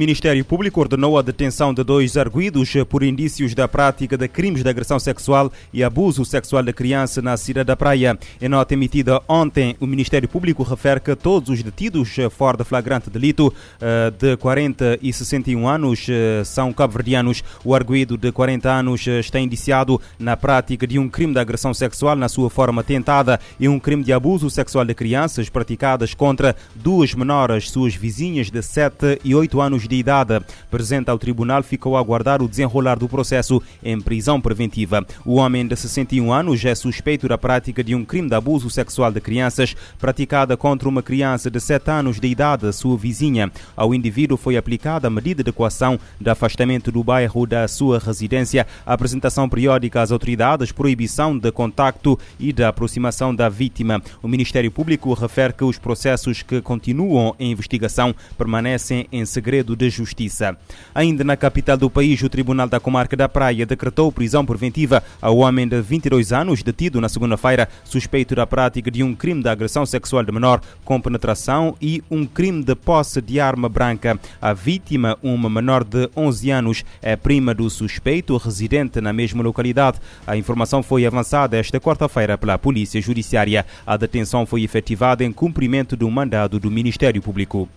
Ministério Público ordenou a detenção de dois arguídos por indícios da prática de crimes de agressão sexual e abuso sexual da criança na cidade da Praia. Em nota emitida ontem, o Ministério Público refere que todos os detidos fora de flagrante delito eh, de 40 e 61 anos eh, são cabo-verdianos. O arguído de 40 anos eh, está indiciado na prática de um crime de agressão sexual na sua forma tentada e um crime de abuso sexual de crianças praticadas contra duas menores, suas vizinhas de 7 e 8 anos de idade. Presente ao tribunal, ficou a aguardar o desenrolar do processo em prisão preventiva. O homem de 61 anos é suspeito da prática de um crime de abuso sexual de crianças praticada contra uma criança de 7 anos de idade, sua vizinha. Ao indivíduo foi aplicada a medida de coação de afastamento do bairro da sua residência, apresentação periódica às autoridades, proibição de contacto e da aproximação da vítima. O Ministério Público refere que os processos que continuam em investigação permanecem em segredo segredo de justiça. Ainda na capital do país, o Tribunal da Comarca da Praia decretou prisão preventiva ao homem de 22 anos detido na segunda-feira, suspeito da prática de um crime de agressão sexual de menor com penetração e um crime de posse de arma branca. A vítima, uma menor de 11 anos, é prima do suspeito residente na mesma localidade. A informação foi avançada esta quarta-feira pela Polícia Judiciária. A detenção foi efetivada em cumprimento do mandado do Ministério Público.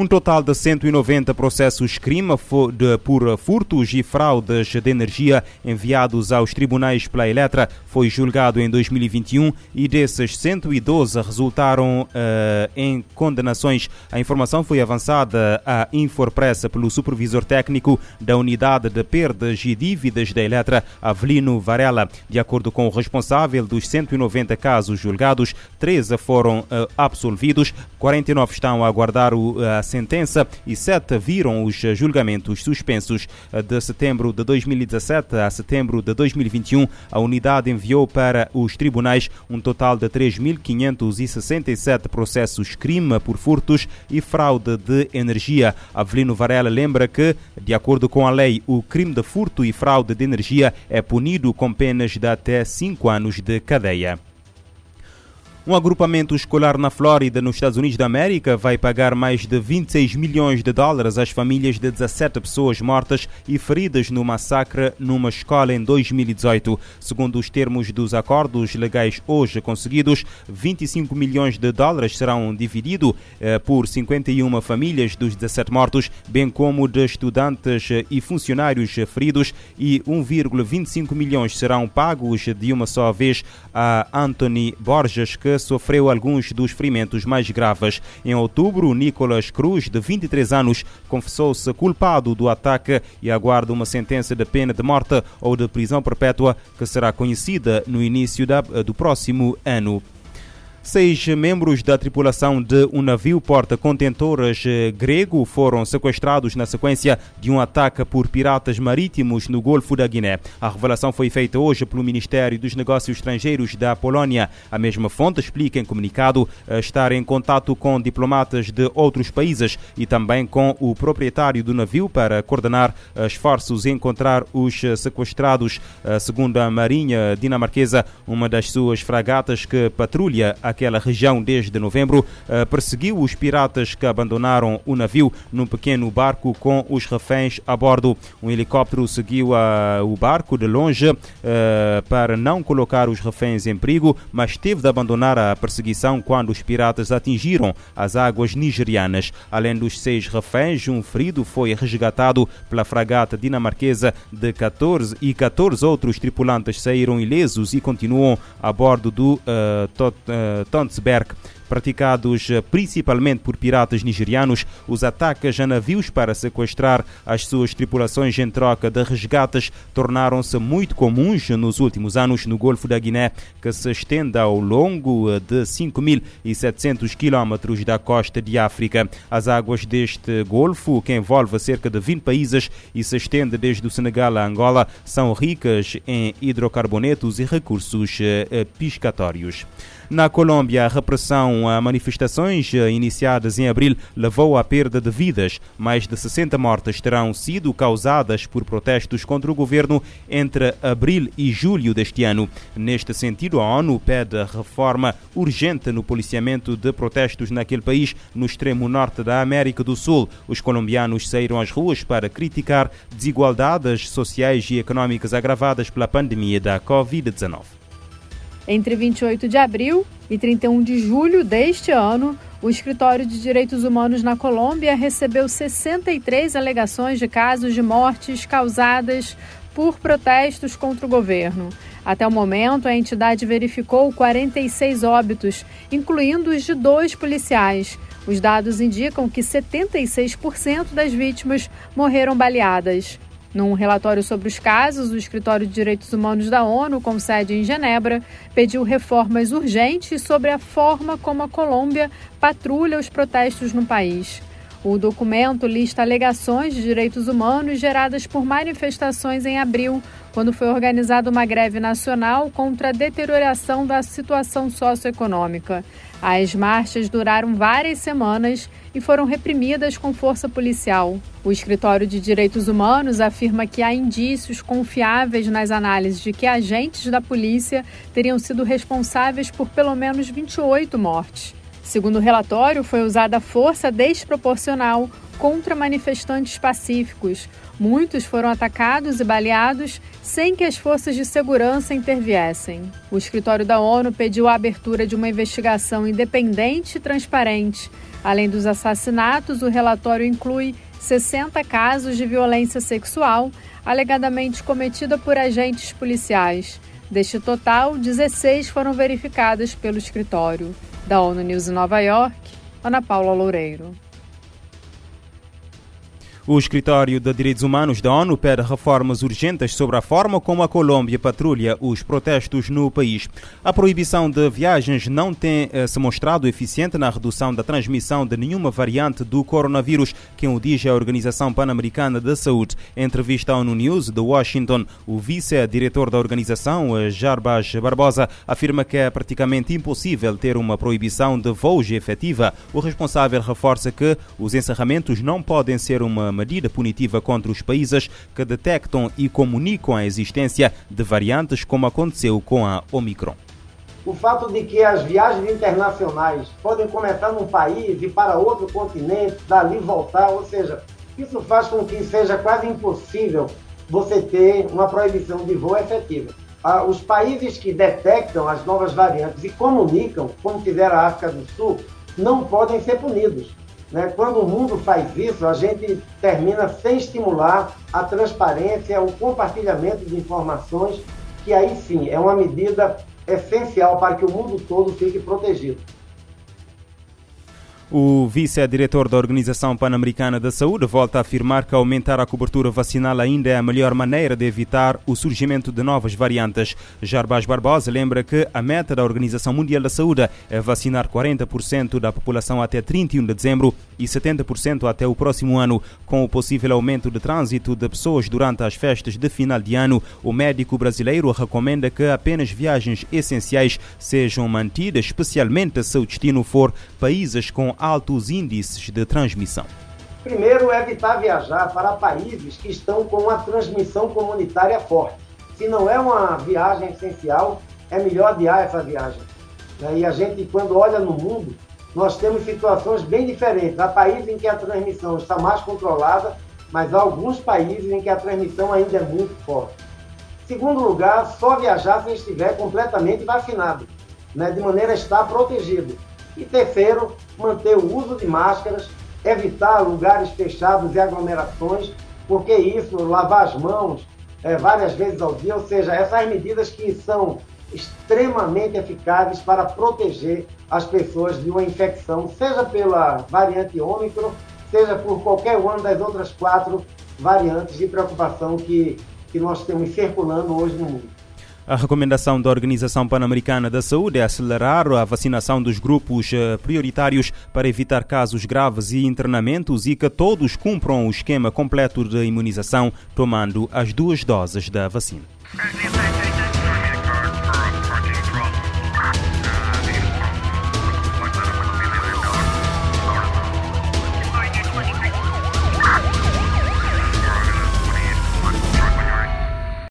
Um total de 190 processos crime por furtos e fraudes de energia enviados aos tribunais pela Eletra foi julgado em 2021 e desses 112 resultaram uh, em condenações. A informação foi avançada à Infopressa pelo supervisor técnico da Unidade de Perdas e Dívidas da Eletra, Avelino Varela. De acordo com o responsável dos 190 casos julgados, 13 foram uh, absolvidos, 49 estão a aguardar o, a sentença e sete viram os julgamentos suspensos. De setembro de 2017 a setembro de 2021, a unidade enviou para os tribunais um total de 3.567 processos crime por furtos e fraude de energia. Avelino Varela lembra que, de acordo com a lei, o crime de furto e fraude de energia é punido com penas de até 5 anos de cadeia. Um agrupamento escolar na Flórida, nos Estados Unidos da América, vai pagar mais de 26 milhões de dólares às famílias de 17 pessoas mortas e feridas no massacre numa escola em 2018. Segundo os termos dos acordos legais hoje conseguidos, 25 milhões de dólares serão divididos eh, por 51 famílias dos 17 mortos, bem como de estudantes e funcionários feridos, e 1,25 milhões serão pagos de uma só vez a Anthony Borges, que sofreu alguns dos ferimentos mais graves. Em outubro, Nicolas Cruz, de 23 anos, confessou-se culpado do ataque e aguarda uma sentença de pena de morte ou de prisão perpétua que será conhecida no início da, do próximo ano. Seis membros da tripulação de um navio porta-contentores eh, grego foram sequestrados na sequência de um ataque por piratas marítimos no Golfo da Guiné. A revelação foi feita hoje pelo Ministério dos Negócios Estrangeiros da Polónia. A mesma fonte explica em comunicado eh, estar em contato com diplomatas de outros países e também com o proprietário do navio para coordenar eh, esforços e encontrar os sequestrados. Segundo a Marinha dinamarquesa, uma das suas fragatas que patrulha a aquela região desde novembro, eh, perseguiu os piratas que abandonaram o navio num pequeno barco com os reféns a bordo. Um helicóptero seguiu o barco de longe eh, para não colocar os reféns em perigo, mas teve de abandonar a perseguição quando os piratas atingiram as águas nigerianas. Além dos seis reféns, um ferido foi resgatado pela fragata dinamarquesa de 14 e 14 outros tripulantes saíram ilesos e continuam a bordo do uh, tot, uh, Tonsberg praticados eh, principalmente por piratas nigerianos, os ataques a navios para sequestrar as suas tripulações em troca de resgates tornaram-se muito comuns nos últimos anos no Golfo da Guiné, que se estende ao longo eh, de 5.700 quilómetros da costa de África. As águas deste golfo, que envolve cerca de 20 países e se estende desde o Senegal a Angola, são ricas em hidrocarbonetos e recursos eh, piscatórios. Na Colômbia, a repressão a manifestações eh, iniciadas em abril levou à perda de vidas. Mais de 60 mortes terão sido causadas por protestos contra o governo entre abril e julho deste ano. Neste sentido, a ONU pede reforma urgente no policiamento de protestos naquele país, no extremo norte da América do Sul. Os colombianos saíram às ruas para criticar desigualdades sociais e económicas agravadas pela pandemia da Covid-19. Entre 28 de abril e 31 de julho deste ano, o Escritório de Direitos Humanos na Colômbia recebeu 63 alegações de casos de mortes causadas por protestos contra o governo. Até o momento, a entidade verificou 46 óbitos, incluindo os de dois policiais. Os dados indicam que 76% das vítimas morreram baleadas. Num relatório sobre os casos, o Escritório de Direitos Humanos da ONU, com sede em Genebra, pediu reformas urgentes sobre a forma como a Colômbia patrulha os protestos no país. O documento lista alegações de direitos humanos geradas por manifestações em abril, quando foi organizada uma greve nacional contra a deterioração da situação socioeconômica. As marchas duraram várias semanas e foram reprimidas com força policial. O Escritório de Direitos Humanos afirma que há indícios confiáveis nas análises de que agentes da polícia teriam sido responsáveis por pelo menos 28 mortes. Segundo o relatório, foi usada força desproporcional contra manifestantes pacíficos. Muitos foram atacados e baleados sem que as forças de segurança interviessem. O escritório da ONU pediu a abertura de uma investigação independente e transparente. Além dos assassinatos, o relatório inclui 60 casos de violência sexual alegadamente cometida por agentes policiais. Deste total, 16 foram verificadas pelo escritório. Da ONU News em Nova York, Ana Paula Loureiro. O Escritório de Direitos Humanos da ONU pede reformas urgentes sobre a forma como a Colômbia patrulha os protestos no país. A proibição de viagens não tem eh, se mostrado eficiente na redução da transmissão de nenhuma variante do coronavírus, quem o diz é a Organização Pan-Americana da Saúde. Em entrevista à ONU News de Washington, o vice-diretor da organização, eh, Jarbas Barbosa, afirma que é praticamente impossível ter uma proibição de voos efetiva. O responsável reforça que os encerramentos não podem ser uma medida punitiva contra os países que detectam e comunicam a existência de variantes, como aconteceu com a Omicron. O fato de que as viagens internacionais podem começar num país e para outro continente, dali voltar, ou seja, isso faz com que seja quase impossível você ter uma proibição de voo efetiva. Ah, os países que detectam as novas variantes e comunicam, como fizeram a África do Sul, não podem ser punidos. Né? Quando o mundo faz isso, a gente termina sem estimular a transparência, o compartilhamento de informações, que aí sim é uma medida essencial para que o mundo todo fique protegido. O vice-diretor da Organização Pan-Americana da Saúde volta a afirmar que aumentar a cobertura vacinal ainda é a melhor maneira de evitar o surgimento de novas variantes. Jarbas Barbosa lembra que a meta da Organização Mundial da Saúde é vacinar 40% da população até 31 de dezembro e 70% até o próximo ano. Com o possível aumento de trânsito de pessoas durante as festas de final de ano, o médico brasileiro recomenda que apenas viagens essenciais sejam mantidas, especialmente se o destino for países com altos índices de transmissão? Primeiro, evitar viajar para países que estão com uma transmissão comunitária forte. Se não é uma viagem essencial, é melhor adiar essa viagem. E a gente, quando olha no mundo, nós temos situações bem diferentes. Há países em que a transmissão está mais controlada, mas há alguns países em que a transmissão ainda é muito forte. Segundo lugar, só viajar se estiver completamente vacinado, né, de maneira a estar protegido. E terceiro, manter o uso de máscaras, evitar lugares fechados e aglomerações, porque isso, lavar as mãos é, várias vezes ao dia, ou seja, essas medidas que são extremamente eficazes para proteger as pessoas de uma infecção, seja pela variante Ômicron, seja por qualquer uma das outras quatro variantes de preocupação que, que nós temos circulando hoje no mundo. A recomendação da Organização Pan-Americana da Saúde é acelerar a vacinação dos grupos eh, prioritários para evitar casos graves e internamentos e que todos cumpram o esquema completo de imunização, tomando as duas doses da vacina.